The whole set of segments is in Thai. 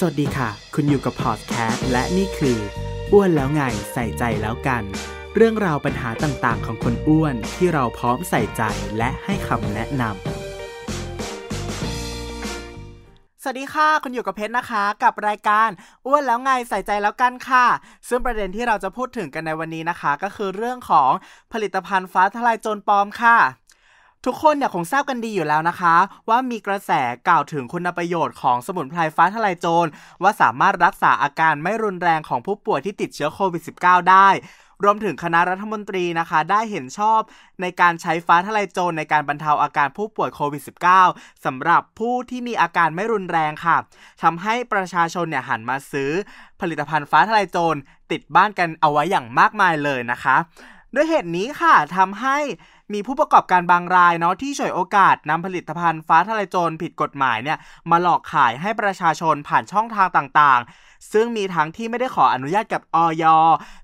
สวัสดีค่ะ คุณอยู่กับพอดแคสต์และนี่คืออ้วนแล้วไงใส่ใจแล้วกัน เรื่องราวปัญหาต่างๆ ของคนอ้วนที่เราพร้อมใส่ใจและให้คำแนะนำสวัสดีค่ะคุณอยู่กับเพชรนะคะ กับรายการอ้วนแล้วไงใส่ใจแล้วกันค่ะ ซึ่งประเด็นที่เราจะพูดถึงกันในวันนี้นะคะ ก็คือเรื่องของผลิตภัณฑ์ฟ้าทลายโจรปลอมค่ะ ทุกคนเนี่ยคงทราบกันดีอยู่แล้วนะคะ ว่ามีกระแสกล่าวถึงคุณประโยชน์ของสมุนไพรฟ้าทลายโจร ว่าสามารถรักษาอาการไม่รุนแรงของผู้ป่วยที่ติดเชื้อโควิด -19 ได้รวมถึงคณะรัฐมนตรีนะคะได้เห็นชอบในการใช้ฟ้าทลายโจรในการบรรเทาอาการผู้ป่วยโควิด -19 สำหรับผู้ที่มีอาการไม่รุนแรงค่ะทำให้ประชาชนเนี่ยหันมาซื้อ ผลิตภัณฑ์ฟ้าทลายโจรติดบ้านกันเอาไว้อย่างมากมายเลยนะคะ ด้วยเหตุนี้ค่ะทำให้มีผู้ประกอบการบางรายเนาะที่ฉวยโอกาสนำผลิตภัณฑ์ฟ้าทลายโจรผิดกฎหมายเนี่ยมาหลอกขายให้ประชาชนผ่านช่องทางต่างๆ ซึ่งมีทั้งที่ไม่ได้ขออนุญาตกับออย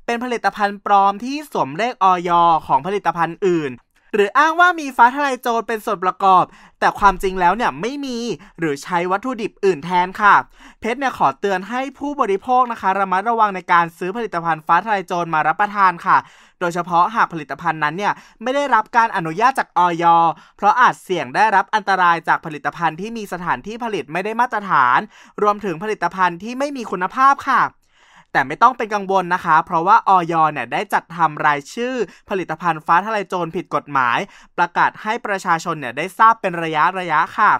เป็นผลิตภัณฑ์ปลอมที่สวมเลขออยของผลิตภัณฑ์อื่น หรืออ้างว่ามีฟ้าทลายโจรเป็นส่วนประกอบ แต่ความจริงแล้วเนี่ยไม่มีหรือใช้วัตถุดิบอื่นแทนค่ะ เพชรเนี่ยขอเตือนให้ผู้บริโภคนะคะ ระมัดระวังในการซื้อผลิตภัณฑ์ฟ้าทลายโจรมารับประทานค่ะ โดยเฉพาะหากผลิตภัณฑ์นั้นเนี่ยไม่ได้รับการอนุญาตจากออยเพราะอาจเสี่ยงได้รับอันตรายจากผลิตภัณฑ์ที่มีสถานที่ผลิตไม่ได้มาตรฐาน รวมถึงผลิตภัณฑ์ที่ไม่มีคุณภาพค่ะ แต่ไม่ต้องเป็นกังวลนะคะ เพราะว่าออยเนี่ยได้จัดทำรายชื่อผลิตภัณฑ์ฟ้าทลายโจรผิดกฎหมาย ประกาศให้ประชาชนเนี่ยได้ทราบเป็นระยะระยะค่ะ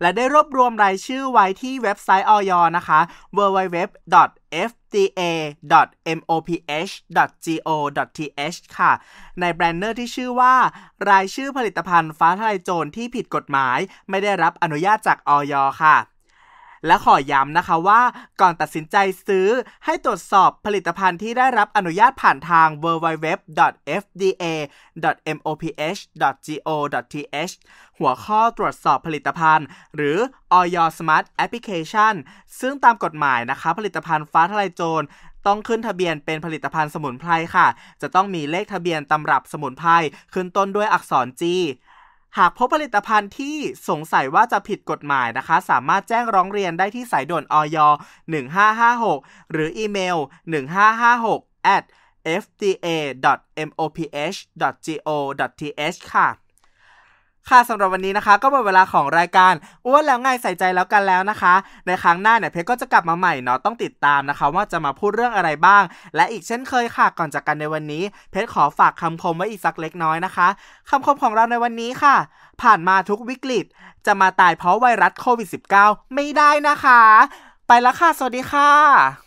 และได้รวบรวมรายชื่อไว้ที่เว็บไซต์ออยนะคะ www.fda.moph.go.th ค่ะ ในแบรนเนอร์ที่ชื่อว่า รายชื่อผลิตภัณฑ์ฟ้าทลายโจรที่ผิดกฎหมาย ไม่ได้รับอนุญาตจากออยค่ะ และขอย้ำนะคะว่าก่อนตัดสินใจซื้อให้ตรวจสอบผลิตภัณฑ์ที่ได้รับอนุญาตผ่านทาง www.fda.moph.go.th หัวข้อตรวจสอบผลิตภัณฑ์ หรือ Oyo Smart Application ซึ่งตามกฎหมายนะคะ ผลิตภัณฑ์ฟ้าทลายโจรต้องขึ้นทะเบียนเป็นผลิตภัณฑ์สมุนไพรค่ะ จะต้องมีเลขทะเบียนตำรับสมุนไพรขึ้นต้นด้วยอักษร G หากพบผลิตภัณฑ์ที่สงสัยว่าจะผิดกฎหมายนะคะ สามารถแจ้งร้องเรียนได้ที่สายด่วนออย1556 หรืออีเมล 1556 at fda.moph.go.th ค่ะ ค่ะสำหรับวันนี้นะคะ ก็หมดเวลาของรายการอ้วนแล้วไงใส่ใจแล้วกันแล้วนะคะ ในครั้งหน้าเนี่ยเพชรก็จะกลับมาใหม่เนาะต้องติดตามนะคะ ว่าจะมาพูดเรื่องอะไรบ้าง และอีกเช่นเคยค่ะก่อนจากกันในวันนี้ เพชรขอฝากคำคมไว้อีกสักเล็กน้อยนะคะคำคมของเราในวันนี้ค่ะ ผ่านมาทุกวิกฤต จะมาตายเพราะไวรัสโควิด -19 ไม่ได้นะคะ ไปแล้วค่ะสวัสดีค่ะ